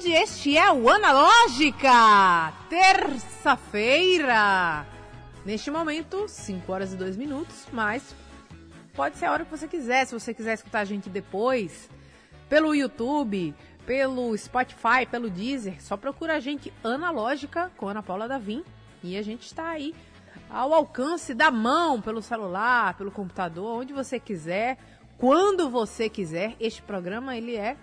tarde, este é o Analógica, terça-feira. Neste momento, 5 horas e 2 minutos, mas pode ser a hora que você quiser. Se você quiser escutar a gente depois, pelo YouTube, pelo Spotify, pelo Deezer, só procura a gente Analógica com Ana Paula Davim e a gente está aí ao alcance da mão, pelo celular, pelo computador, onde você quiser, quando você quiser. Este programa ele é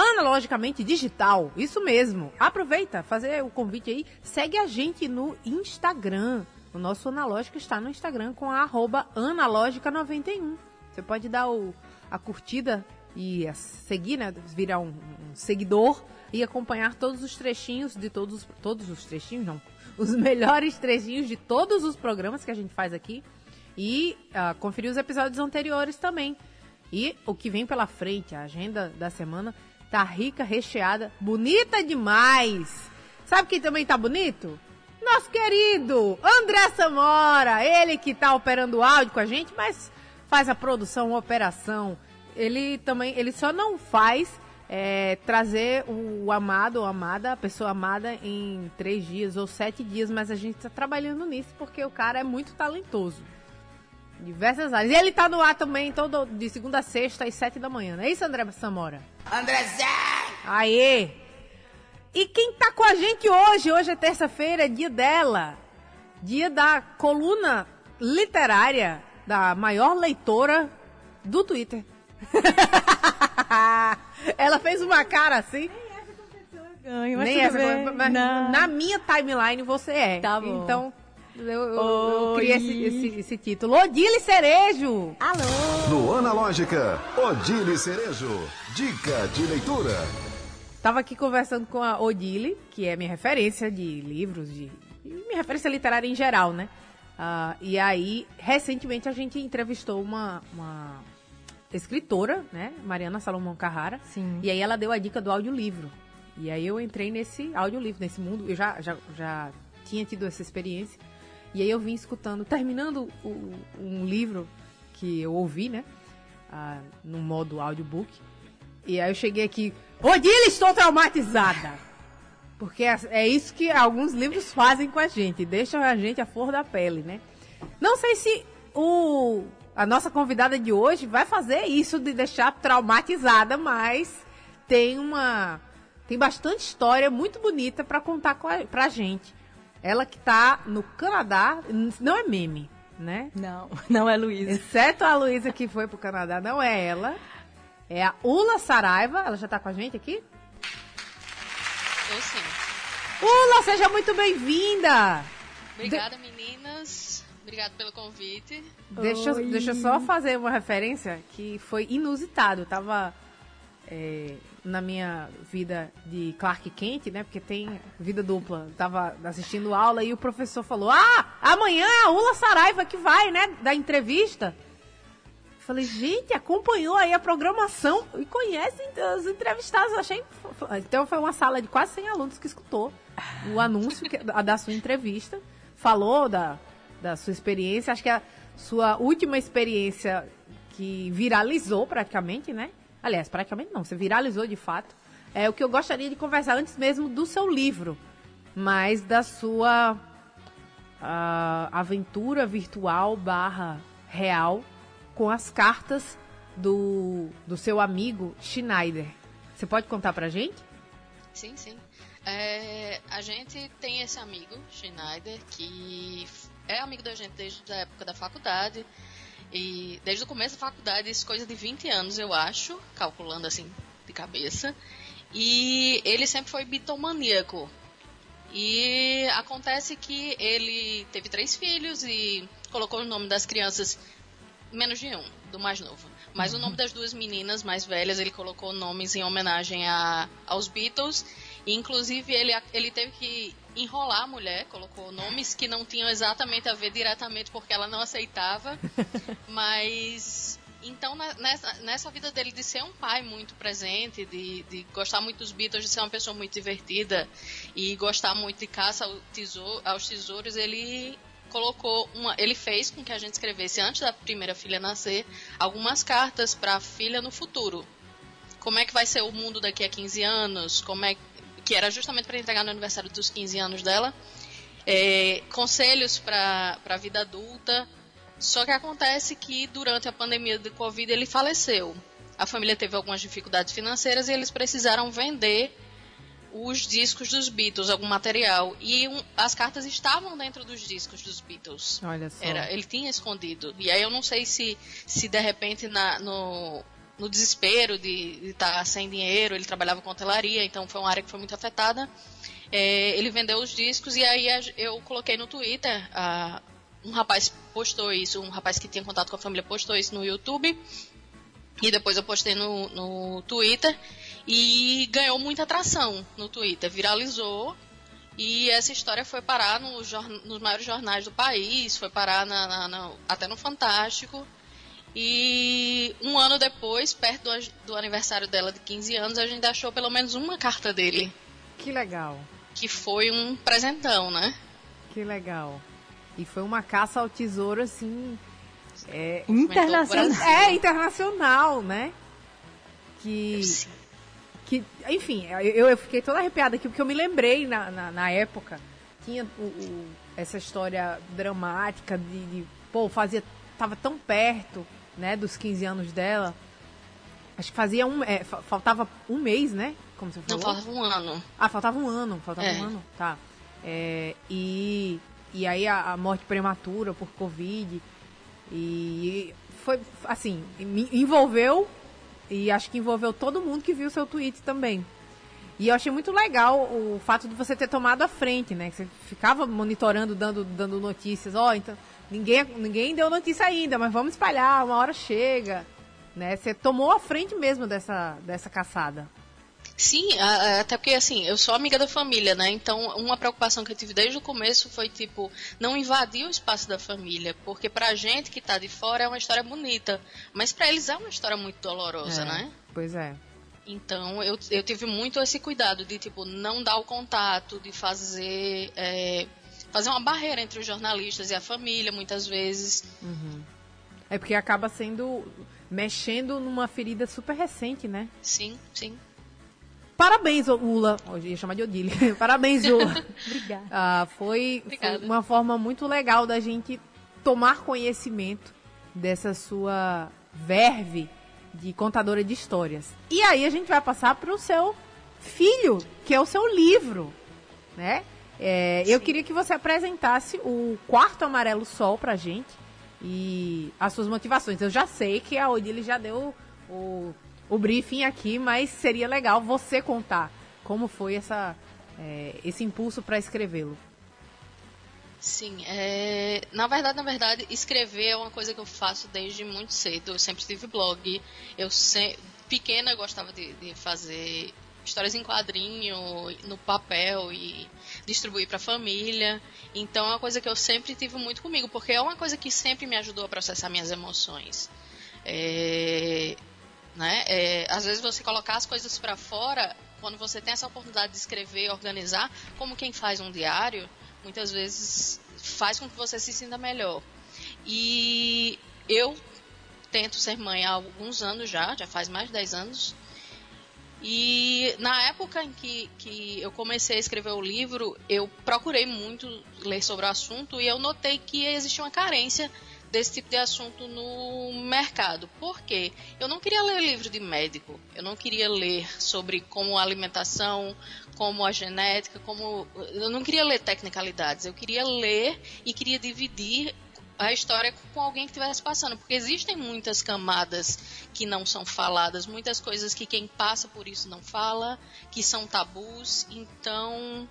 analogicamente digital. Isso mesmo. Aproveita, fazer o convite aí. Segue a gente no Instagram. O nosso analógico está no Instagram com a arroba analógica91. Você pode dar o, a curtida e a seguir, né? Virar um, um, seguidor e acompanhar todos os trechinhos de todos, todos os trechinhos, não. Os melhores trechinhos de todos os programas que a gente faz aqui. E uh, conferir os episódios anteriores também. E o que vem pela frente, a agenda da semana Tá rica, recheada, bonita demais. Sabe quem também tá bonito? Nosso querido André Samora, ele que tá operando o áudio com a gente, mas faz a produção, a operação. Ele também, ele só não faz é, trazer o amado ou amada, a pessoa amada em três dias ou sete dias, mas a gente está trabalhando nisso porque o cara é muito talentoso. Diversas áreas. E ele tá no ar também, todo de segunda a sexta, às sete da manhã. Não é isso, André Samora? Andrezé! Aê! E quem tá com a gente hoje? Hoje é terça-feira, é dia dela. Dia da coluna literária da maior leitora do Twitter. Ela fez uma cara assim. Ganho, Nem essa, mas na minha timeline você é. Tá bom. Então, eu, eu, eu criei esse, esse, esse, título. Odile Cerejo! Alô! No Analógica, Odile Cerejo. Dica de leitura. Tava aqui conversando com a Odile, que é minha referência de livros, de minha referência literária em geral, né? Uh, e aí, recentemente a gente entrevistou uma, uma escritora, né? Mariana Salomão Carrara. Sim. E aí ela deu a dica do audiolivro. E aí eu entrei nesse audiolivro, nesse mundo. Eu já, já, já tinha tido essa experiência. E aí eu vim escutando, terminando o, um livro que eu ouvi, né? Ah, no modo audiobook. E aí eu cheguei aqui, Odile, estou traumatizada! Porque é, é isso que alguns livros fazem com a gente, deixam a gente a flor da pele, né? Não sei se o, a nossa convidada de hoje vai fazer isso de deixar traumatizada, mas tem uma tem bastante história muito bonita para contar com a, gente. Ela que tá no Canadá, não é meme, né? Não, não é Luísa. Exceto a Luísa que foi pro Canadá, não é ela. É a Ula Saraiva, ela já tá com a gente aqui? Eu sim. Ula, seja muito bem-vinda! Obrigada, De... meninas. Obrigada pelo convite. Deixa, deixa eu só fazer uma referência que foi inusitado. Eu tava é, na minha vida de Clark Kent, né? Porque tem vida dupla. Tava assistindo aula e o professor falou: Ah, amanhã é a Ula Saraiva que vai, né? Da entrevista. Falei, gente, acompanhou aí a programação e conhece os entrevistados. Achei. Então foi uma sala de quase 100 alunos que escutou o anúncio que, da sua entrevista. Falou da, da sua experiência. Acho que a sua última experiência que viralizou praticamente, né? Aliás, praticamente não, você viralizou de fato. É o que eu gostaria de conversar antes mesmo do seu livro, mas da sua uh, aventura virtual barra real com as cartas do, do seu amigo Schneider. Você pode contar pra gente? Sim, sim. É, a gente tem esse amigo, Schneider, que é amigo da gente desde a época da faculdade. E desde o começo da faculdade, isso coisa de 20 anos, eu acho, calculando assim de cabeça. E ele sempre foi bitomaníaco. E acontece que ele teve três filhos e colocou o nome das crianças menos de um, do mais novo. Mas uhum. o nome das duas meninas mais velhas, ele colocou nomes em homenagem a, aos Beatles. E, inclusive, ele, ele teve que enrolar a mulher, colocou nomes que não tinham exatamente a ver diretamente porque ela não aceitava. mas então, nessa, nessa vida dele de ser um pai muito presente, de, de gostar muito dos Beatles, de ser uma pessoa muito divertida e gostar muito de caça ao tesouro, aos tesouros, ele colocou uma, ele fez com que a gente escrevesse antes da primeira filha nascer algumas cartas para a filha no futuro. Como é que vai ser o mundo daqui a 15 anos? Como é que era justamente para entregar no aniversário dos 15 anos dela. É, conselhos para a vida adulta. Só que acontece que durante a pandemia do Covid ele faleceu. A família teve algumas dificuldades financeiras e eles precisaram vender os discos dos Beatles, algum material. E um, as cartas estavam dentro dos discos dos Beatles. Olha só. Era, ele tinha escondido. E aí eu não sei se, se de repente na, no, no desespero de estar tá sem dinheiro, ele trabalhava com hotelaria, então foi uma área que foi muito afetada. É, ele vendeu os discos e aí eu coloquei no Twitter. A, um rapaz postou isso, um rapaz que tinha contato com a família postou isso no YouTube. E depois eu postei no, no Twitter e ganhou muita atração no Twitter, viralizou. E essa história foi parar no, nos maiores jornais do país, foi parar na, na, na, até no Fantástico. E um ano depois, perto do, do, aniversário dela de 15 anos, a gente achou pelo menos uma carta dele. Que legal. Que foi um presentão, né? Que legal. E foi uma caça ao tesouro, assim. É, internacional. É, internacional, né? Que. Que, enfim, eu, eu fiquei toda arrepiada aqui, porque eu me lembrei na, na, na época. Tinha o, o, essa história dramática de, de. Pô, fazia. Tava tão perto, né, dos 15 anos dela. Acho que fazia um. É, faltava um mês, né? Como você falou? Não, faltava um ano. Ah, faltava um ano. Faltava é. um ano. Tá. É, e, e aí a, a, morte prematura por Covid. E foi, assim, me envolveu e acho que envolveu todo mundo que viu seu tweet também. E eu achei muito legal o fato de você ter tomado a frente, né? Que você ficava monitorando, dando, dando notícias. Ó, oh, então, ninguém, ninguém deu notícia ainda, mas vamos espalhar, uma hora chega. Né? Você tomou a frente mesmo dessa, dessa caçada. Sim, até porque assim, eu sou amiga da família, né? Então, uma preocupação que eu tive desde o começo foi tipo, não invadir o espaço da família, porque pra gente que tá de fora é uma história bonita, mas para eles é uma história muito dolorosa, é, né? Pois é. Então, eu, eu tive muito esse cuidado de, tipo, não dar o contato, de fazer é, fazer uma barreira entre os jornalistas e a família, muitas vezes. Uhum. É porque acaba sendo mexendo numa ferida super recente, né? Sim, sim. Parabéns, Ula. Hoje ia chamar de Odile. Parabéns, Ula. Obrigada. Ah, foi, foi, uma forma muito legal da gente tomar conhecimento dessa sua verve de contadora de histórias. E aí a gente vai passar para o seu filho, que é o seu livro, né? É, eu queria que você apresentasse o Quarto Amarelo Sol pra gente e as suas motivações. Eu já sei que a Odile já deu o o briefing aqui, mas seria legal você contar como foi essa, é, esse impulso para escrevê-lo. Sim, é, na verdade, na verdade, escrever é uma coisa que eu faço desde muito cedo. Eu sempre tive blog. Eu se, pequena gostava de, de fazer histórias em quadrinho, no papel e distribuir para a família. Então é uma coisa que eu sempre tive muito comigo, porque é uma coisa que sempre me ajudou a processar minhas emoções. É, né? É, às vezes você colocar as coisas para fora, quando você tem essa oportunidade de escrever, organizar, como quem faz um diário, muitas vezes faz com que você se sinta melhor. E eu tento ser mãe há alguns anos já, já faz mais de 10 anos. E na época em que, que eu comecei a escrever o livro, eu procurei muito ler sobre o assunto e eu notei que existia uma carência desse tipo de assunto no mercado. Por quê? Eu não queria ler livro de médico. Eu não queria ler sobre como a alimentação, como a genética, como. Eu não queria ler tecnicalidades. Eu queria ler e queria dividir a história com alguém que estivesse passando, porque existem muitas camadas que não são faladas, muitas coisas que quem passa por isso não fala, que são tabus. Então,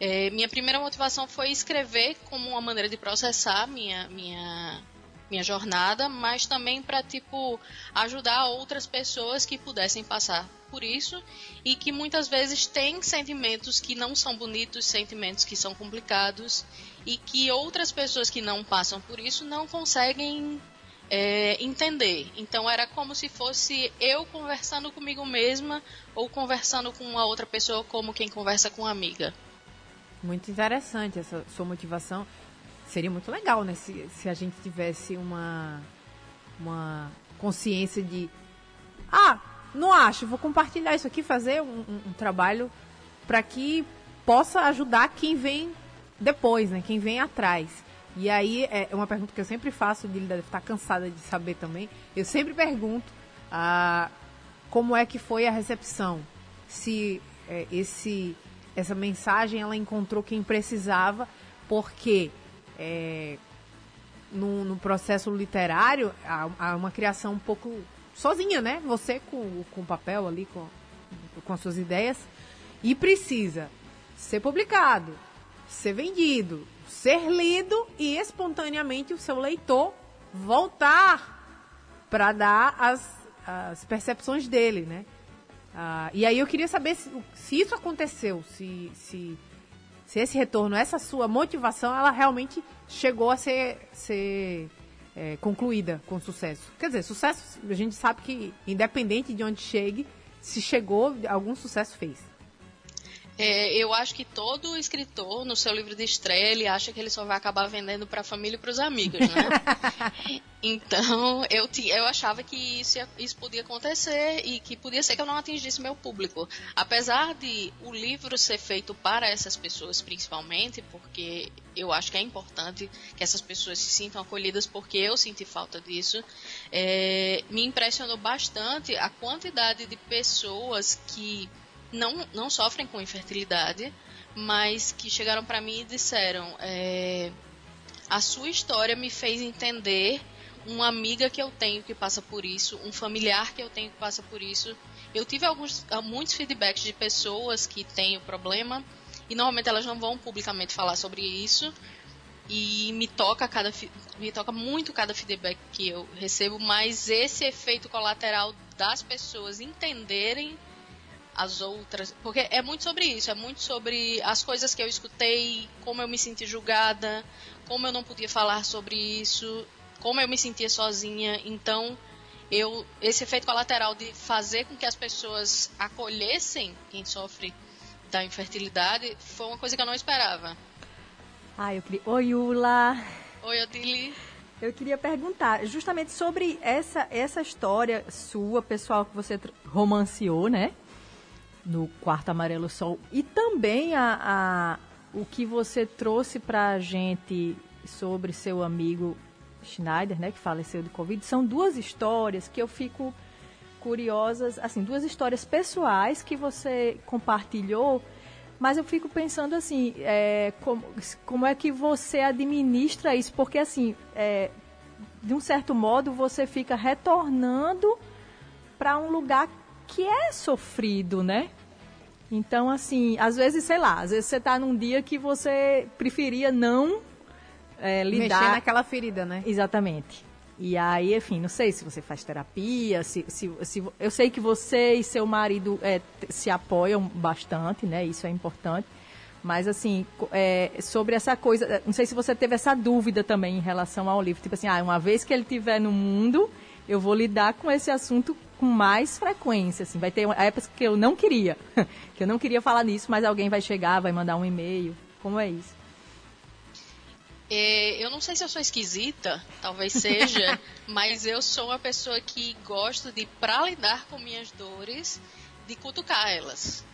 é, minha primeira motivação foi escrever como uma maneira de processar minha, minha, minha jornada, mas também para tipo ajudar outras pessoas que pudessem passar por isso e que muitas vezes têm sentimentos que não são bonitos, sentimentos que são complicados e que outras pessoas que não passam por isso não conseguem é, entender. Então era como se fosse eu conversando comigo mesma ou conversando com uma outra pessoa como quem conversa com uma amiga. Muito interessante essa sua motivação. Seria muito legal, né? Se, se a gente tivesse uma, uma consciência de. Ah, não acho, vou compartilhar isso aqui, fazer um, um, um trabalho para que possa ajudar quem vem depois, né? Quem vem atrás. E aí é uma pergunta que eu sempre faço, ele deve estar cansada de saber também. Eu sempre pergunto ah, como é que foi a recepção, se é, esse essa mensagem ela encontrou quem precisava, porque é, no, no, processo literário há, há, uma criação um pouco sozinha, né? Você com, com o papel ali, com, com as suas ideias, e precisa ser publicado, ser vendido, ser lido e espontaneamente o seu leitor voltar para dar as, as percepções dele, né? Ah, e aí eu queria saber se, se isso aconteceu, se, se, se, esse retorno, essa sua motivação, ela realmente chegou a ser, ser é, concluída com sucesso. Quer dizer, sucesso, a gente sabe que independente de onde chegue, se chegou, algum sucesso fez. É, eu acho que todo escritor, no seu livro de estreia, ele acha que ele só vai acabar vendendo para a família e para os amigos, né? então, eu, eu achava que isso, isso podia acontecer e que podia ser que eu não atingisse meu público. Apesar de o livro ser feito para essas pessoas, principalmente, porque eu acho que é importante que essas pessoas se sintam acolhidas, porque eu senti falta disso, é, me impressionou bastante a quantidade de pessoas que não, não sofrem com infertilidade, mas que chegaram para mim e disseram: é, a sua história me fez entender uma amiga que eu tenho que passa por isso, um familiar que eu tenho que passa por isso. Eu tive alguns, muitos feedbacks de pessoas que têm o problema e normalmente elas não vão publicamente falar sobre isso e me toca cada me toca muito cada feedback que eu recebo, mas esse efeito colateral das pessoas entenderem as outras. Porque é muito sobre isso, é muito sobre as coisas que eu escutei, como eu me senti julgada, como eu não podia falar sobre isso, como eu me sentia sozinha. Então, eu esse efeito colateral de fazer com que as pessoas acolhessem quem sofre da infertilidade foi uma coisa que eu não esperava. Ah, eu queria. Oi, Ula! Oi, Odile! Eu queria perguntar justamente sobre essa, essa história sua, pessoal, que você romanceou, né? No Quarto Amarelo Sol. E também a, a o que você trouxe para a gente sobre seu amigo Schneider, né, que faleceu de Covid, são duas histórias que eu fico curiosas, assim, duas histórias pessoais que você compartilhou, mas eu fico pensando assim, é, como, como é que você administra isso? Porque, assim, é, de um certo modo, você fica retornando para um lugar que é sofrido, né? Então, assim, às vezes, sei lá, às vezes você está num dia que você preferia não é, lidar... Mexer naquela ferida, né? Exatamente. E aí, enfim, não sei se você faz terapia, se, se, se eu sei que você e seu marido é, se apoiam bastante, né? Isso é importante. Mas, assim, é, sobre essa coisa, não sei se você teve essa dúvida também em relação ao livro. Tipo assim, ah, uma vez que ele estiver no mundo, eu vou lidar com esse assunto com mais frequência, assim. Vai ter épocas que eu não queria, que eu não queria falar nisso, mas alguém vai chegar, vai mandar um e-mail. Como é isso? É, eu não sei se eu sou esquisita, talvez seja, mas eu sou uma pessoa que gosto de, para lidar com minhas dores, de cutucar elas.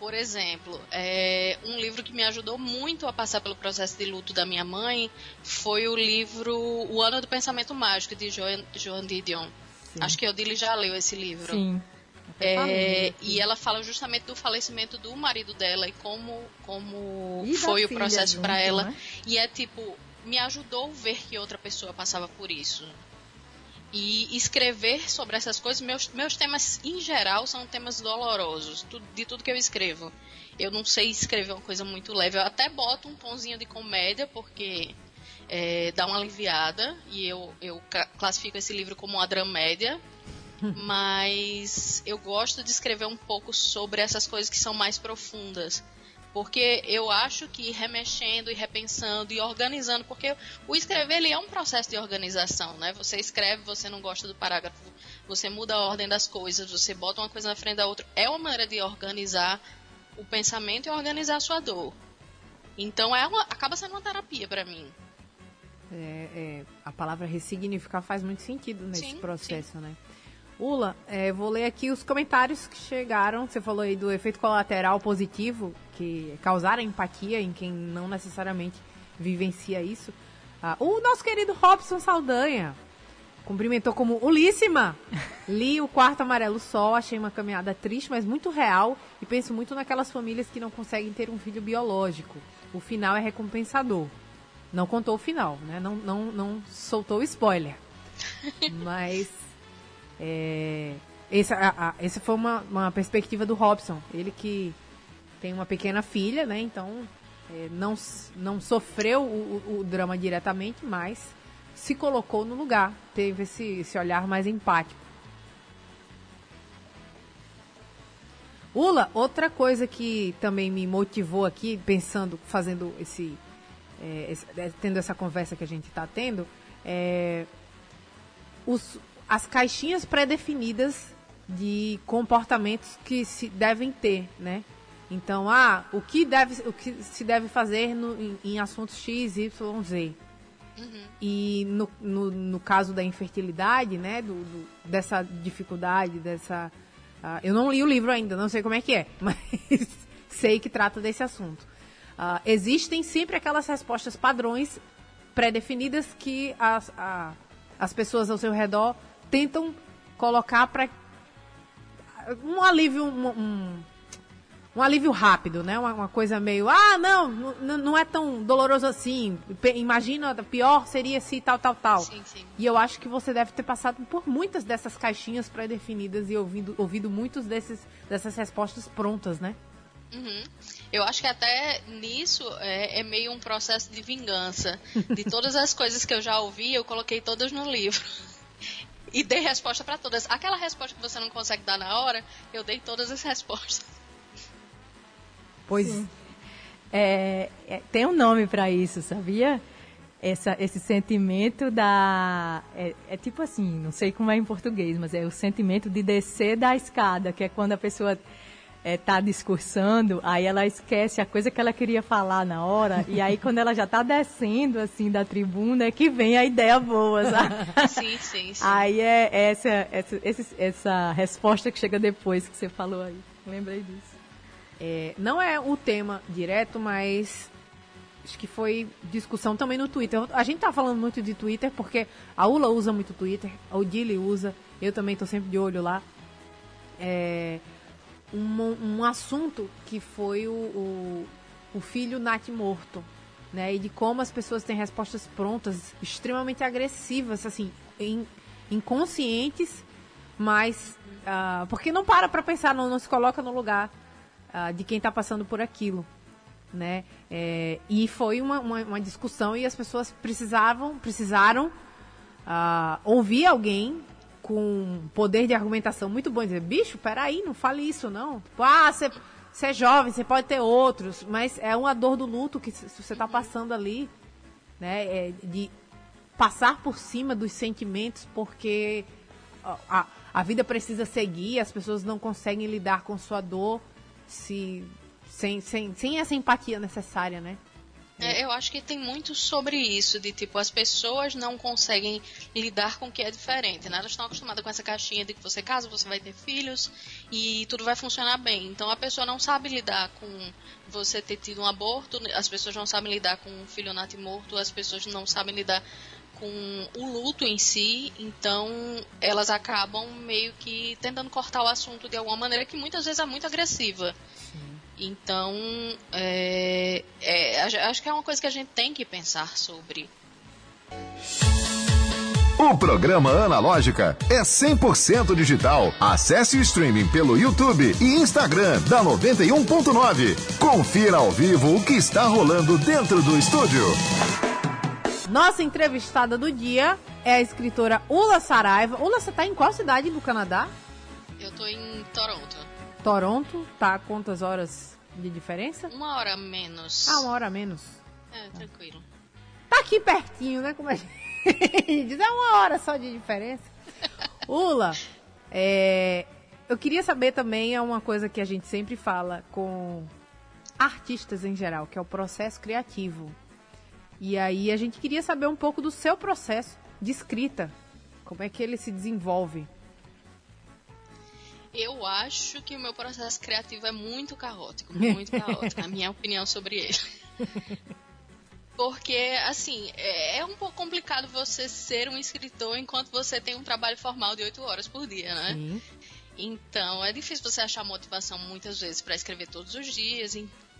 Por exemplo, é, um livro que me ajudou muito a passar pelo processo de luto da minha mãe foi o livro O Ano do Pensamento Mágico, de Joan, Joan Didion. Sim. Acho que a Odile já leu esse livro. Sim. É, e ela fala justamente do falecimento do marido dela e como, como e foi o processo para ela. Né? E é tipo, me ajudou a ver que outra pessoa passava por isso. E escrever sobre essas coisas, meus, meus temas em geral são temas dolorosos, de tudo que eu escrevo. Eu não sei escrever uma coisa muito leve, eu até boto um tonzinho de comédia, porque é, dá uma aliviada e eu, eu classifico esse livro como uma dramédia. mas eu gosto de escrever um pouco sobre essas coisas que são mais profundas. Porque eu acho que remexendo e repensando e organizando, porque o escrever ele é um processo de organização, né? Você escreve, você não gosta do parágrafo, você muda a ordem das coisas, você bota uma coisa na frente da outra. É uma maneira de organizar o pensamento e organizar a sua dor. Então é uma, acaba sendo uma terapia para mim. É, é, a palavra ressignificar faz muito sentido nesse sim, processo, sim. né? Ula, é, vou ler aqui os comentários que chegaram. Você falou aí do efeito colateral positivo, que causar empatia em quem não necessariamente vivencia isso. Ah, o nosso querido Robson Saldanha cumprimentou como Ulíssima. Li o quarto amarelo sol, achei uma caminhada triste, mas muito real. E penso muito naquelas famílias que não conseguem ter um filho biológico. O final é recompensador. Não contou o final, né? Não, não, não soltou o spoiler. Mas é, essa, a, a, essa foi uma, uma perspectiva do Robson. Ele que tem uma pequena filha, né? Então é, não, não sofreu o, o, drama diretamente, mas se colocou no lugar, teve esse, esse olhar mais empático. Ula, outra coisa que também me motivou aqui, pensando, fazendo esse, é, esse tendo essa conversa que a gente está tendo, é os, as caixinhas pré-definidas de comportamentos que se devem ter, né? Então, ah, o que, deve, o que se deve fazer no, em, em assuntos X, Y, Z. Uhum. E no, no, no, caso da infertilidade, né, do, do dessa dificuldade, dessa... Uh, eu não li o livro ainda, não sei como é que é, mas sei que trata desse assunto. Uh, existem sempre aquelas respostas padrões pré-definidas que as, a, as pessoas ao seu redor tentam colocar para um alívio um, um, um, alívio rápido, né? Uma, uma, coisa meio, ah, não, não é tão doloroso assim. Imagina, pior seria se tal, tal, tal. Sim, sim. E eu acho que você deve ter passado por muitas dessas caixinhas pré-definidas e ouvido, ouvido muitos desses, dessas respostas prontas, né? Uhum. Eu acho que até nisso é, é, meio um processo de vingança. De todas as coisas que eu já ouvi, eu coloquei todas no livro e dei resposta para todas. Aquela resposta que você não consegue dar na hora, eu dei todas as respostas. Pois é, é, tem um nome para isso, sabia? Essa, esse sentimento da. É, é, tipo assim, não sei como é em português, mas é o sentimento de descer da escada, que é quando a pessoa está é, discursando, aí ela esquece a coisa que ela queria falar na hora, e aí quando ela já está descendo, assim, da tribuna, é que vem a ideia boa, sabe? Sim, sim, sim. Aí é essa, essa, essa, essa resposta que chega depois que você falou aí. Lembrei disso. É, não é o tema direto, mas acho que foi discussão também no Twitter. A gente tá falando muito de Twitter porque a Ula usa muito Twitter, a Odile usa, eu também tô sempre de olho lá. É, um, um assunto que foi o, o, o filho Nat morto, né? E de como as pessoas têm respostas prontas, extremamente agressivas, assim, in, inconscientes, mas uh, porque não para para pensar, não, não, se coloca no lugar uh, de quem está passando por aquilo, né? É, e foi uma, uma, uma, discussão e as pessoas precisavam, precisaram uh, ouvir alguém com poder de argumentação muito bom, dizer, bicho, peraí, não fale isso não. Tipo, ah, você é jovem, você pode ter outros, mas é uma dor do luto que você está passando ali, né? É de passar por cima dos sentimentos porque a, a vida precisa seguir, as pessoas não conseguem lidar com sua dor se, sem, sem, sem essa empatia necessária, né? É, eu acho que tem muito sobre isso, de tipo, as pessoas não conseguem lidar com o que é diferente, né? Elas estão acostumadas com essa caixinha de que você casa, você vai ter filhos e tudo vai funcionar bem. Então a pessoa não sabe lidar com você ter tido um aborto, as pessoas não sabem lidar com um filho nato morto, as pessoas não sabem lidar com o luto em si, então elas acabam meio que tentando cortar o assunto de alguma maneira que muitas vezes é muito agressiva. Então, é, é, acho que é uma coisa que a gente tem que pensar sobre. O programa Analógica é 100% digital. Acesse o streaming pelo YouTube e Instagram da 91.9. Confira ao vivo o que está rolando dentro do estúdio. Nossa entrevistada do dia é a escritora Ula Saraiva. Ula, você está em qual cidade do Canadá? Eu estou em Toronto. Toronto, tá quantas horas de diferença? Uma hora menos. Ah, uma hora menos. É, tranquilo. Tá aqui pertinho, né? Como a gente diz, é uma hora só de diferença. Ula, é, eu queria saber também, é uma coisa que a gente sempre fala com artistas em geral, que é o processo criativo. E aí a gente queria saber um pouco do seu processo de escrita. Como é que ele se desenvolve? Eu acho que o meu processo criativo é muito caótico, muito caótico, a minha opinião sobre ele. Porque, assim, é, é um pouco complicado você ser um escritor enquanto você tem um trabalho formal de 8 horas por dia, né? Sim. Então, é difícil você achar motivação muitas vezes para escrever todos os dias.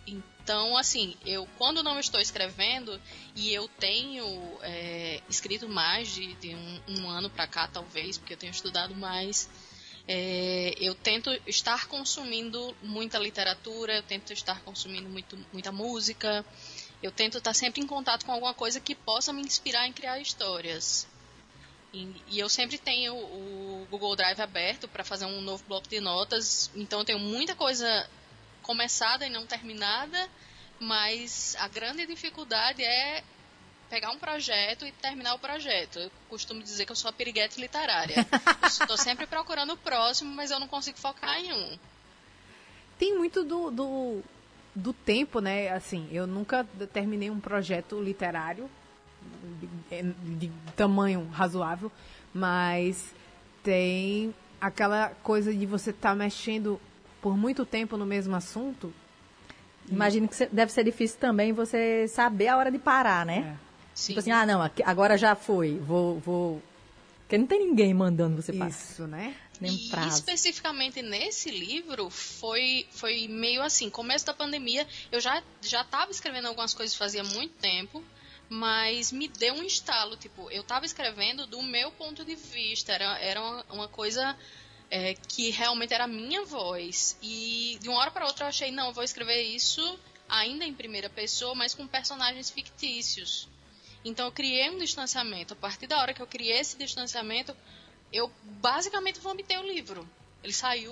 Então, assim, eu quando não estou escrevendo e eu tenho é, escrito mais de, de um, um, ano para cá, talvez, porque eu tenho estudado mais, é, eu tento estar consumindo muita literatura, eu tento estar consumindo muito, muita música, eu tento estar sempre em contato com alguma coisa que possa me inspirar em criar histórias. E, e eu sempre tenho o Google Drive aberto para fazer um novo bloco de notas, então eu tenho muita coisa começada e não terminada, mas a grande dificuldade é pegar um projeto e terminar o projeto. Eu costumo dizer que eu sou a piriguete literária. Estou sempre procurando o próximo, mas eu não consigo focar em um. Tem muito do, do, do tempo, né? Assim, eu nunca terminei um projeto literário de, de tamanho razoável, mas tem aquela coisa de você estar tá mexendo por muito tempo no mesmo assunto. Imagino que deve ser difícil também você saber a hora de parar, né? É. Sim. Tipo assim, ah, não, agora já foi, vou, vou. Porque não tem ninguém mandando você parar. Isso, né? Nem e prazo. especificamente nesse livro foi foi meio assim, começo da pandemia, eu já já estava escrevendo algumas coisas fazia muito tempo, mas me deu um estalo, tipo, eu estava escrevendo do meu ponto de vista, era, era uma, uma coisa é, que realmente era a minha voz. E de uma hora para outra eu achei, não, eu vou escrever isso ainda em primeira pessoa, mas com personagens fictícios. Então eu criei um distanciamento. A partir da hora que eu criei esse distanciamento, eu basicamente vomitei o livro. Ele saiu.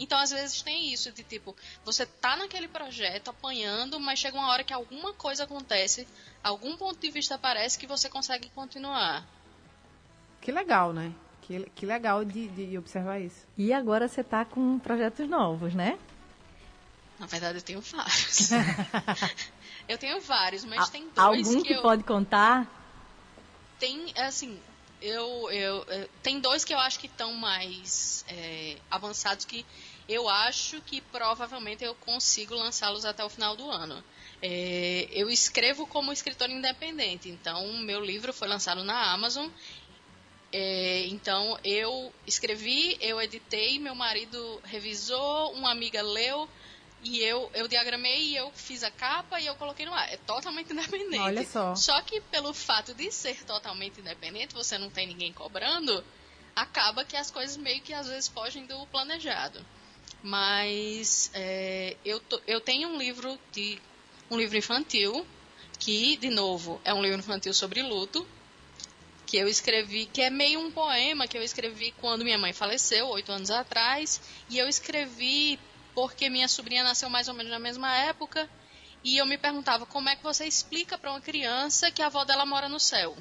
Então, às vezes, tem isso de tipo, você tá naquele projeto apanhando, mas chega uma hora que alguma coisa acontece, algum ponto de vista aparece que você consegue continuar. Que legal, né? Que, que legal de, de observar isso. E agora você tá com projetos novos, né? Na verdade, eu tenho vários. eu tenho vários, mas tem dois Algum que, que eu... pode contar? Tem, assim, eu, eu, eu, tem dois que eu acho que estão mais é, avançados que eu acho que provavelmente eu consigo lançá-los até o final do ano. É, eu escrevo como escritor independente, então meu livro foi lançado na Amazon. É, então eu escrevi, eu editei, meu marido revisou, uma amiga leu, e eu, eu diagramei e eu fiz a capa e eu coloquei no ar. É totalmente independente. Olha só. Só que pelo fato de ser totalmente independente, você não tem ninguém cobrando, acaba que as coisas meio que às vezes fogem do planejado. Mas é, eu, eu tenho um livro de um livro infantil que, de novo, é um livro infantil sobre luto que eu escrevi, que é meio um poema que eu escrevi quando minha mãe faleceu, oito anos atrás, e eu escrevi porque minha sobrinha nasceu mais ou menos na mesma época e eu me perguntava como é que você explica para uma criança que a avó dela mora no céu.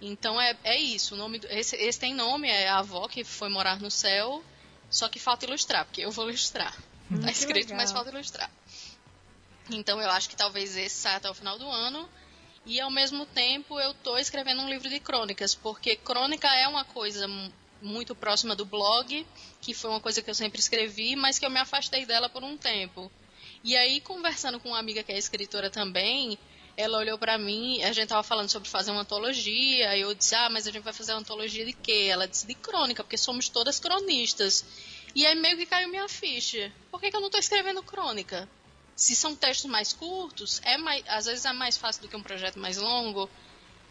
Então é, é isso, o nome esse, esse tem nome, é a avó que foi morar no céu, só que falta ilustrar, porque eu vou ilustrar. Hum, tá escrito, legal. mas falta ilustrar. Então eu acho que talvez esse saia até o final do ano. E ao mesmo tempo eu estou escrevendo um livro de crônicas, porque crônica é uma coisa muito próxima do blog, que foi uma coisa que eu sempre escrevi, mas que eu me afastei dela por um tempo. E aí, conversando com uma amiga que é escritora também, ela olhou para mim, a gente tava falando sobre fazer uma antologia, aí eu disse, ah, mas a gente vai fazer uma antologia de quê? Ela disse, de crônica, porque somos todas cronistas. E aí meio que caiu minha ficha. Por que, que eu não estou escrevendo crônica? Se são textos mais curtos, é mais, às vezes é mais fácil do que um projeto mais longo.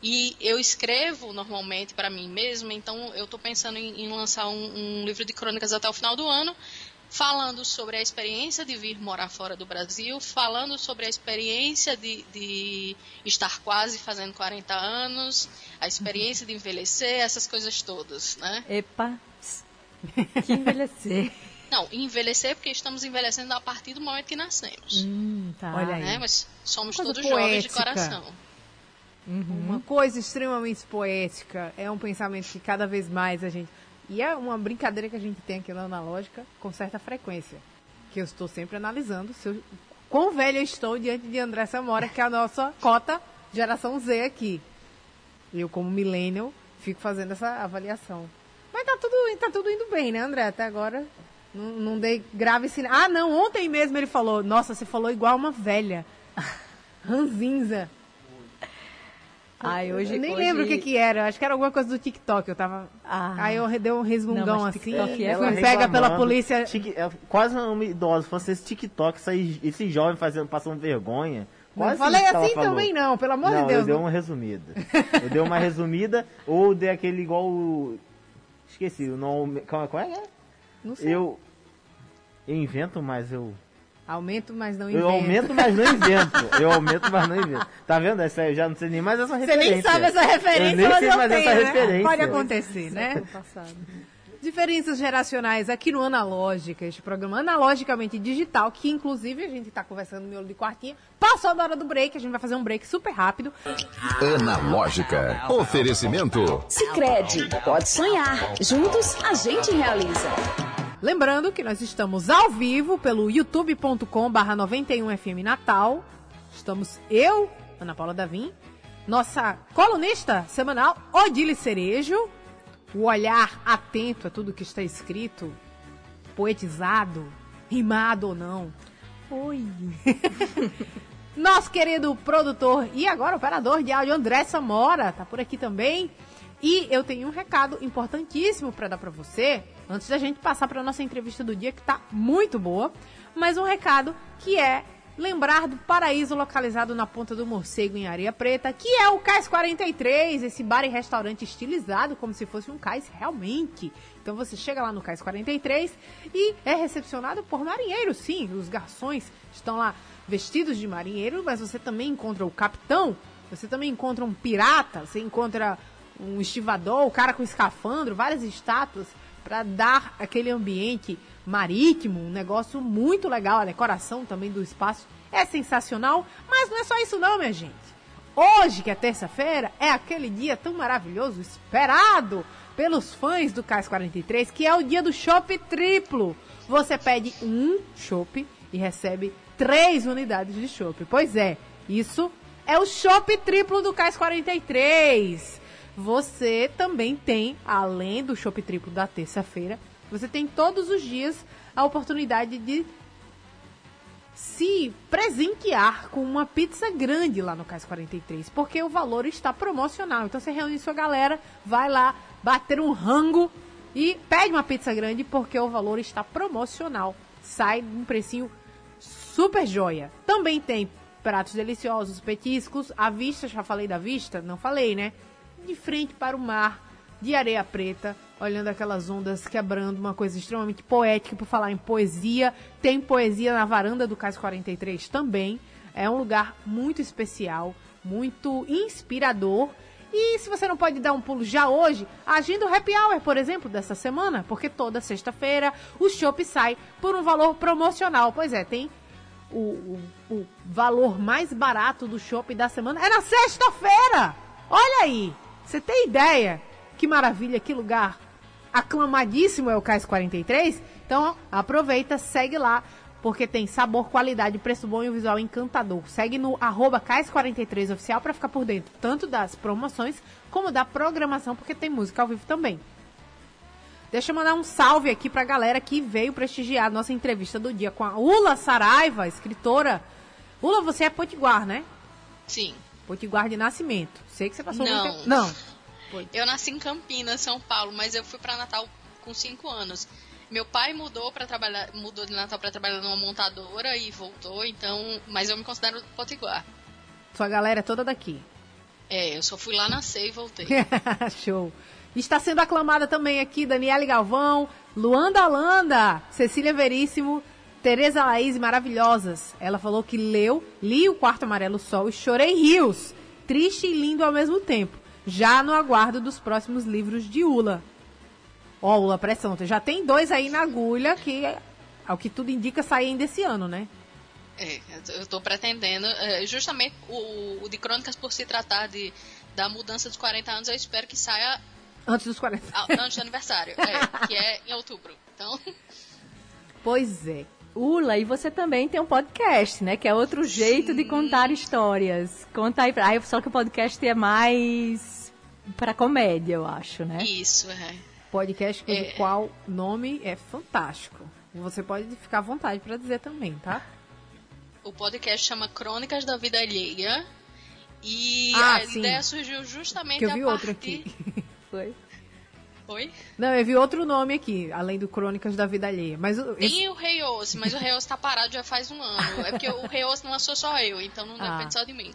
E eu escrevo normalmente para mim mesma, então eu estou pensando em, em lançar um, um, livro de crônicas até o final do ano, falando sobre a experiência de vir morar fora do Brasil, falando sobre a experiência de, de estar quase fazendo 40 anos, a experiência de envelhecer, essas coisas todas, né? Epa, que envelhecer. Não, envelhecer porque estamos envelhecendo a partir do momento que nascemos. Hum, tá. Olha aí. Né? Mas somos Coisa todos poética. jovens de coração. Uhum. Uma coisa extremamente poética. É um pensamento que cada vez mais a gente. E é uma brincadeira que a gente tem aqui na Analógica com certa frequência. Que eu estou sempre analisando se eu, quão velho eu estou diante de André Samora, que é a nossa cota geração Z aqui. Eu, como millennial, fico fazendo essa avaliação. Mas tá tudo, tá tudo indo bem, né, André? Até agora não, não dei grave sinal. Ah, não, ontem mesmo ele falou, nossa, você falou igual uma velha. Ranzinza. Ai, hoje, eu nem hoje... lembro o que que era, acho que era alguma coisa do TikTok, eu tava... Ah. Aí eu dei um resmungão Não, assim, TikTok é fui pega pela polícia... tic- é quase uma idosa. Se fosse esse TikTok, esse, esse jovem fazendo, passando vergonha. Não Quase falei que ela assim falou. também não, pelo amor não, de Deus. eu dei não. uma resumida. eu dei uma resumida ou dei aquele igual o... Esqueci, o nome... Qual qual é? que é? Não sei. Eu... Eu invento, mas eu... Aumento, mas não Eu invento. aumento, mas não invento. Eu aumento, mas não invento. Tá vendo? Essa, eu já não sei nem mais essa Você referência. nem sabe essa referência, Eu nem mas sei eu mais tenho, essa né? referência. Pode acontecer, né? Passado. Diferenças geracionais aqui no Analógica, este programa analogicamente digital, que inclusive a gente está conversando no miolo de quartinha. Passou da hora do break, a gente vai fazer um break super rápido. Analógica. Oferecimento. Sicredi, pode sonhar. Juntos a gente realiza. Lembrando que nós estamos ao vivo pelo youtube.com barra 91FM Natal. Estamos eu, Ana Paula Davim, nossa colunista semanal, Odile Cerejo, o olhar atento a tudo que está escrito, poetizado, rimado ou não. Oi. Nosso querido produtor e agora operador de áudio André Samora tá por aqui também. E eu tenho um recado importantíssimo para dar para você, antes da gente passar para nossa entrevista do dia que tá muito boa, mas um recado que é lembrar do paraíso localizado na Ponta do Morcego em Areia Preta, que é o Cais 43, esse bar e restaurante estilizado como se fosse um cais realmente. Então você chega lá no Cais 43 e é recepcionado por marinheiros, sim, os garçons estão lá vestidos de marinheiro, mas você também encontra o capitão, você também encontra um pirata, você encontra um estivador, o cara com escafandro, várias estátuas para dar aquele ambiente marítimo, um negócio muito legal, a decoração também do espaço é sensacional, mas não é só isso não, minha gente. Hoje, que é terça-feira, é aquele dia tão maravilhoso, esperado pelos fãs do Cais 43, que é o dia do chopp triplo. Você pede um chopp e recebe três unidades de chopp. Pois é, isso é o chopp triplo do Cais 43. Você também tem, além do chopp triplo da terça-feira, você tem todos os dias a oportunidade de se presentear com uma pizza grande lá no Cais 43, porque o valor está promocional. Então você reúne sua galera, vai lá bater um rango e pede uma pizza grande porque o valor está promocional. Sai um precinho super joia. Também tem pratos deliciosos, petiscos, a vista, já falei da vista? Não falei, né? De frente para o mar, de areia preta, olhando aquelas ondas quebrando, uma coisa extremamente poética por falar em poesia. Tem poesia na varanda do Cais 43 também. É um lugar muito especial, muito inspirador. E se você não pode dar um pulo já hoje, agenda o Happy Hour, por exemplo, dessa semana, porque toda sexta-feira o chopp sai por um valor promocional. Pois é, tem o, o, o valor mais barato do shopping da semana é na sexta-feira. Olha aí, você tem ideia? Que maravilha, que lugar aclamadíssimo é o Cais 43. Então aproveita, segue lá, porque tem sabor, qualidade, preço bom e um visual encantador. Segue no arroba Cais43 oficial para ficar por dentro tanto das promoções como da programação, porque tem música ao vivo também. Deixa eu mandar um salve aqui pra galera que veio prestigiar a nossa entrevista do dia com a Ula Saraiva, escritora. Ula, você é potiguar, né? Sim. Potiguar de nascimento. Sei que você passou Não. muito tempo. Não. Eu nasci em Campinas, São Paulo, mas eu fui pra Natal com 5 anos. Meu pai mudou para trabalhar, mudou de Natal para trabalhar numa montadora e voltou, então, mas eu me considero potiguar. Sua galera é toda daqui. É, eu só fui lá nascer e voltei. Show. Está sendo aclamada também aqui Daniele Galvão, Luanda Landa, Cecília Veríssimo, Tereza Laís maravilhosas. Ela falou que leu, li o Quarto Amarelo Sol e chorei rios. Triste e lindo ao mesmo tempo. Já no aguardo dos próximos livros de Ula. Ó, Ula, pressão. Já tem dois aí na agulha que, ao que tudo indica, saem ainda esse ano, né? É, eu tô pretendendo, é, justamente o, o de Crônicas por se tratar de, da mudança dos 40 anos, eu espero que saia Antes dos 40. a- antes do aniversário, é, que é em outubro. Então, Pois é. Ula, e você também tem um podcast, né? Que é outro jeito de contar histórias. Conta aí pra... Ai, só que o podcast é mais pra comédia, eu acho, né? isso, é. Podcast cujo É. qual nome é fantástico. Você pode ficar à vontade para dizer também, tá? O podcast chama Crônicas da Vida Alheia. E Ah, a sim. ideia surgiu justamente Que eu a vi partir... outro aqui. Foi? Oi? Não, eu vi outro nome aqui, além do Crônicas da Vida Alheia. Mas o- esse- Tem o Rei Osso, mas o Rei Osso tá parado já faz um ano. É porque o Rei Osso não sou só eu, então não Ah. depende só de mim.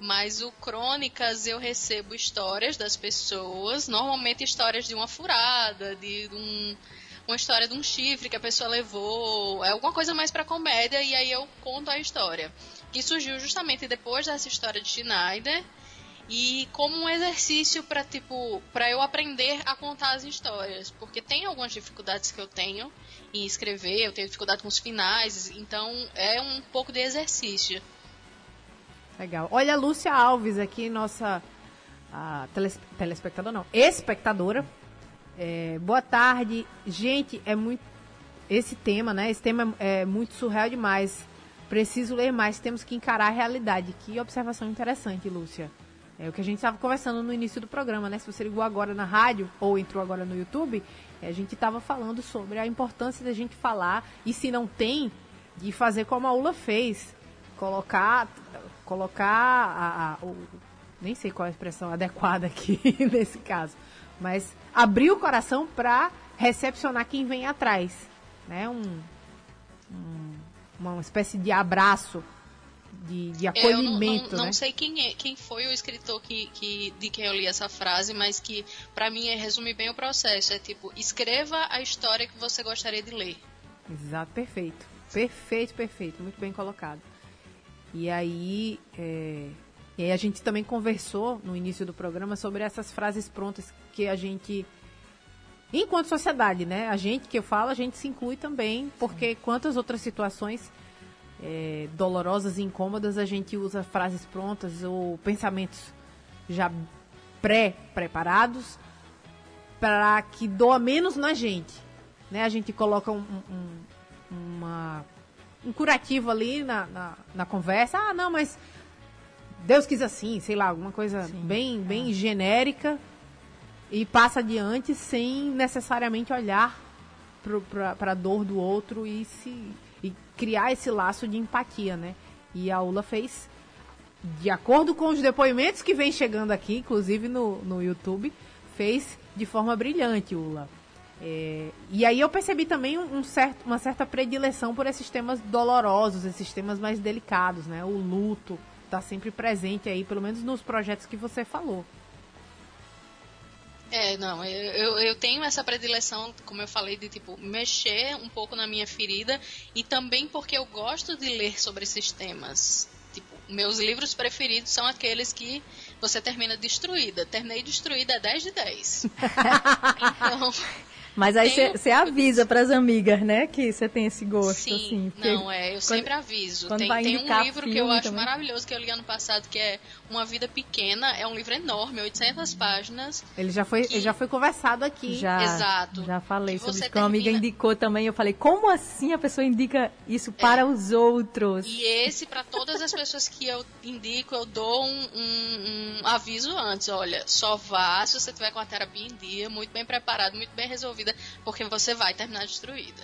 Mas o Crônicas eu recebo histórias das pessoas, normalmente histórias de uma furada, de um, uma história de um chifre que a pessoa levou, é alguma coisa mais pra comédia, e aí eu conto a história. Que surgiu justamente depois dessa história de Schneider, e como um exercício para tipo para eu aprender a contar as histórias porque tem algumas dificuldades que eu tenho em escrever eu tenho dificuldade com os finais então é um pouco de exercício Legal. Olha a Lúcia Alves aqui, nossa a teles- telespectadora, não, espectadora. É, boa tarde. Gente, é muito. Esse tema, né? Esse tema é muito surreal demais. Preciso ler mais, temos que encarar a realidade. Que observação interessante, Lúcia. É o que a gente estava conversando no início do programa, né? Se você ligou agora na rádio ou entrou agora no YouTube, é, a gente estava falando sobre a importância da gente falar e se não tem, de fazer como a Ula fez, colocar, colocar a, a- o, nem sei qual é a expressão adequada aqui nesse caso, mas abrir o coração para recepcionar quem vem atrás, né? Um, um- uma espécie de abraço, de, de É, eu não, acolhimento, não, não né? sei quem, é, quem foi o escritor que, que, de quem eu li essa frase, mas que pra mim é resumir bem o processo. É tipo, escreva a história que você gostaria de ler. Exato, perfeito. Perfeito, perfeito. Muito bem colocado. E aí, é, e aí a gente também conversou no início do programa sobre essas frases prontas que a gente. Enquanto sociedade, né? A gente que eu falo, a gente se inclui também, porque quantas outras situações é, dolorosas e incômodas a gente usa frases prontas ou pensamentos já pré-preparados para que doa menos na gente. Né? A gente coloca um, um- uma, um curativo ali na, na, na conversa. Ah, não, mas Deus quis assim, sei lá, alguma coisa bem, bem genérica e passa adiante sem necessariamente olhar para a dor do outro e se criar esse laço de empatia, né? E a Ula fez de acordo com os depoimentos que vem chegando aqui, inclusive no, no YouTube, fez de forma brilhante, Ula. É, e aí eu percebi também um, certo, uma certa predileção por esses temas dolorosos, esses temas mais delicados, né? O luto está sempre presente aí, pelo menos nos projetos que você falou. É, não, eu, eu, tenho essa predileção, como eu falei, de tipo, mexer um pouco na minha ferida e também porque eu gosto de ler sobre esses temas. Tipo, meus livros preferidos são aqueles que você termina destruída. Terminei destruída é 10 de 10. então, Mas aí Tenho- você avisa pras amigas, né? Que você tem esse gosto, sim, assim. porque não, é, eu sempre aviso. quando Tem, tem um livro que eu acho também. maravilhoso que eu li ano passado, que é Uma Vida Pequena. É um livro enorme, 800 páginas. Ele já foi, ele já foi conversado aqui. Já, Exato. já falei Que sobre isso. que uma amiga termina- indicou também. Eu falei, como assim a pessoa indica isso para os outros? E esse, para todas as pessoas que eu indico, eu dou um, um- um aviso antes. Olha, só vá se você tiver com a terapia em dia, muito bem preparado, muito bem resolvida, porque você vai terminar destruída.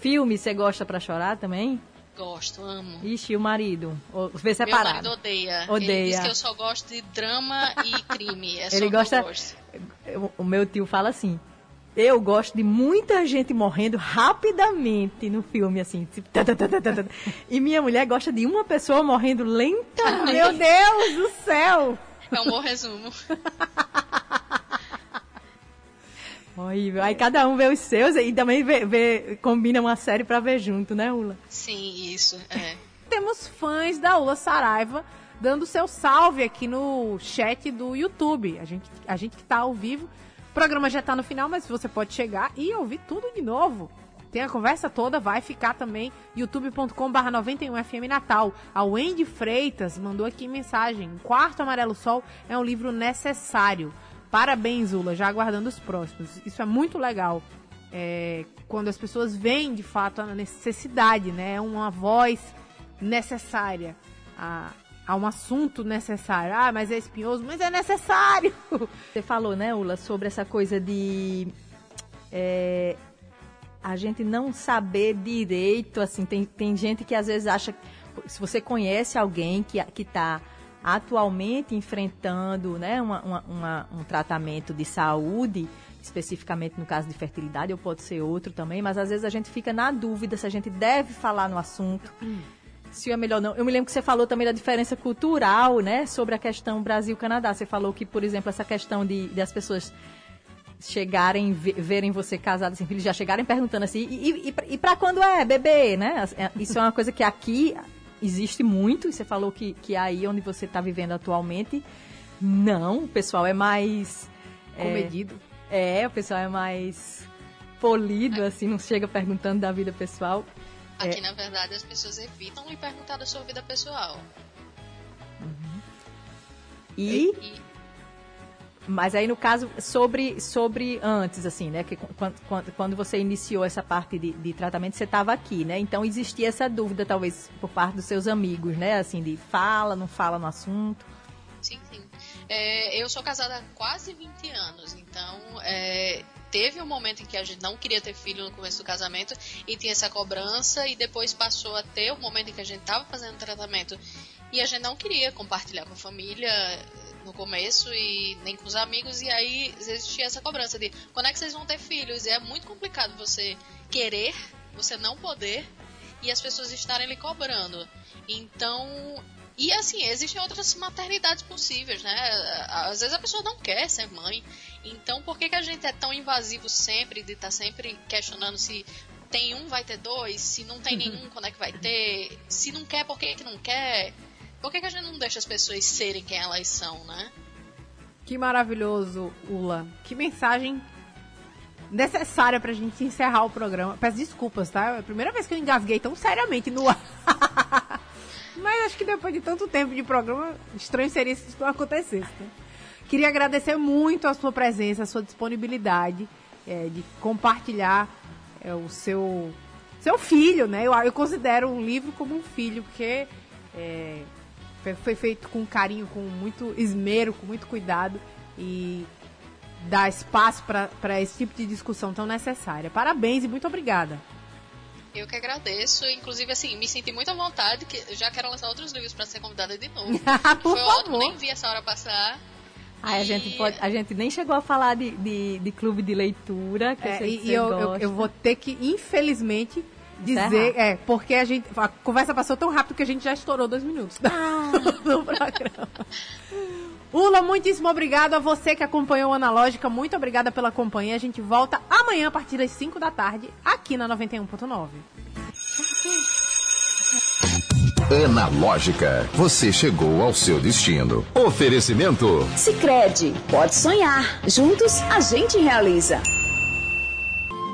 Filme, você gosta pra chorar também? Gosto, amo. Ixi, o marido? Vê Meu separado. marido odeia. Odeia. Ele diz que eu só gosto de drama e crime. É só Ele gosta-. O- meu tio fala assim. Eu gosto de muita gente morrendo rapidamente no filme, assim. tipo, tá, tá, tá. E minha mulher gosta de uma pessoa morrendo lentamente. Meu Deus do céu! É um bom resumo. Aí, aí cada um vê os seus e também vê, vê- combina uma série pra ver junto, né, Ula? Sim, isso. É. Temos fãs da Ula Saraiva dando seu salve aqui no chat do YouTube. A gente, a gente que tá ao vivo. O programa já tá no final, mas você pode chegar e ouvir tudo de novo. Tem a conversa toda, vai ficar também youtube.com/barra 91FM Natal. A Wendy Freitas mandou aqui mensagem. Quarto Amarelo Sol é um livro necessário. Parabéns, Ula, já aguardando os próximos. Isso é muito legal. É, quando as pessoas veem de fato a necessidade, né? Uma voz necessária a, a um assunto necessário. Ah, mas é espinhoso, mas é necessário. Você falou, né, Ula, sobre essa coisa de é, a gente não saber direito, assim, tem, tem gente que às vezes acha, se você conhece alguém que está atualmente enfrentando né, uma, uma, uma, um tratamento de saúde, especificamente no caso de fertilidade, ou pode ser outro também, mas às vezes a gente fica na dúvida se a gente deve falar no assunto. Se é melhor não. Eu me lembro que você falou também da diferença cultural, né? Sobre a questão Brasil-Canadá. Você falou que, por exemplo, essa questão de, de as pessoas chegarem, verem você casado sem filhos, já chegarem perguntando assim, e, e, e para quando é bebê, né? É, isso é uma coisa que aqui existe muito, e você falou que, que aí onde você está vivendo atualmente, não, o pessoal é mais... É, Comedido. É, é, o pessoal é mais polido, assim, não chega perguntando da vida pessoal. Aqui, é. na verdade, as pessoas evitam lhe perguntar da sua vida pessoal. Uhum. E... e mas aí, no caso, sobre, sobre antes, assim, né? Que quando, quando você iniciou essa parte de, de tratamento, você estava aqui, né? Então existia essa dúvida, talvez, por parte dos seus amigos, né? Assim, de fala, não fala no assunto. Sim, sim. É, eu sou casada há quase 20 anos, então é, teve um momento em que a gente não queria ter filho no começo do casamento e tinha essa cobrança, e depois passou a ter o momento em que a gente estava fazendo tratamento e a gente não queria compartilhar com a família no começo e nem com os amigos, e aí existia essa cobrança de quando é que vocês vão ter filhos? E é muito complicado você querer, você não poder, e as pessoas estarem lhe cobrando. Então, e assim, existem outras maternidades possíveis, né? Às vezes a pessoa não quer ser mãe. Então, por que, que a gente é tão invasivo sempre, de estar tá sempre questionando se tem um, vai ter dois? Se não tem nenhum, quando é que vai ter? Se não quer, por que, que não quer? Por que, que a gente não deixa as pessoas serem quem elas são, né? Que maravilhoso, Ula. Que mensagem necessária pra gente encerrar o programa. Peço desculpas, tá? É a primeira vez que eu engasguei tão seriamente no ar. Mas acho que depois de tanto tempo de programa, estranho seria se isso não acontecesse. Né? Queria agradecer muito a sua presença, a sua disponibilidade é, de compartilhar é, o seu, seu filho, né? Eu, eu considero um livro como um filho, porque é, foi feito com carinho, com muito esmero, com muito cuidado e dá espaço para esse tipo de discussão tão necessária. Parabéns e muito obrigada. Eu que agradeço, inclusive assim, me senti muito à vontade, que já quero lançar outros livros para ser convidada de novo. Por Foi favor. ótimo, nem vi essa hora passar. Ai, a, gente pode, a gente nem chegou a falar de, de, de clube de leitura, que é, e eu, eu, eu, vou ter que, infelizmente, dizer. É, porque a gente. A conversa passou tão rápido que a gente já estourou dois minutos ah. do programa. Ula, muitíssimo obrigado a você que acompanhou o Analógica. Muito obrigada pela companhia. A gente volta amanhã a partir das 5 da tarde aqui na 91.9. Analógica, você chegou ao seu destino. Oferecimento. Sicredi, pode sonhar. Juntos a gente realiza.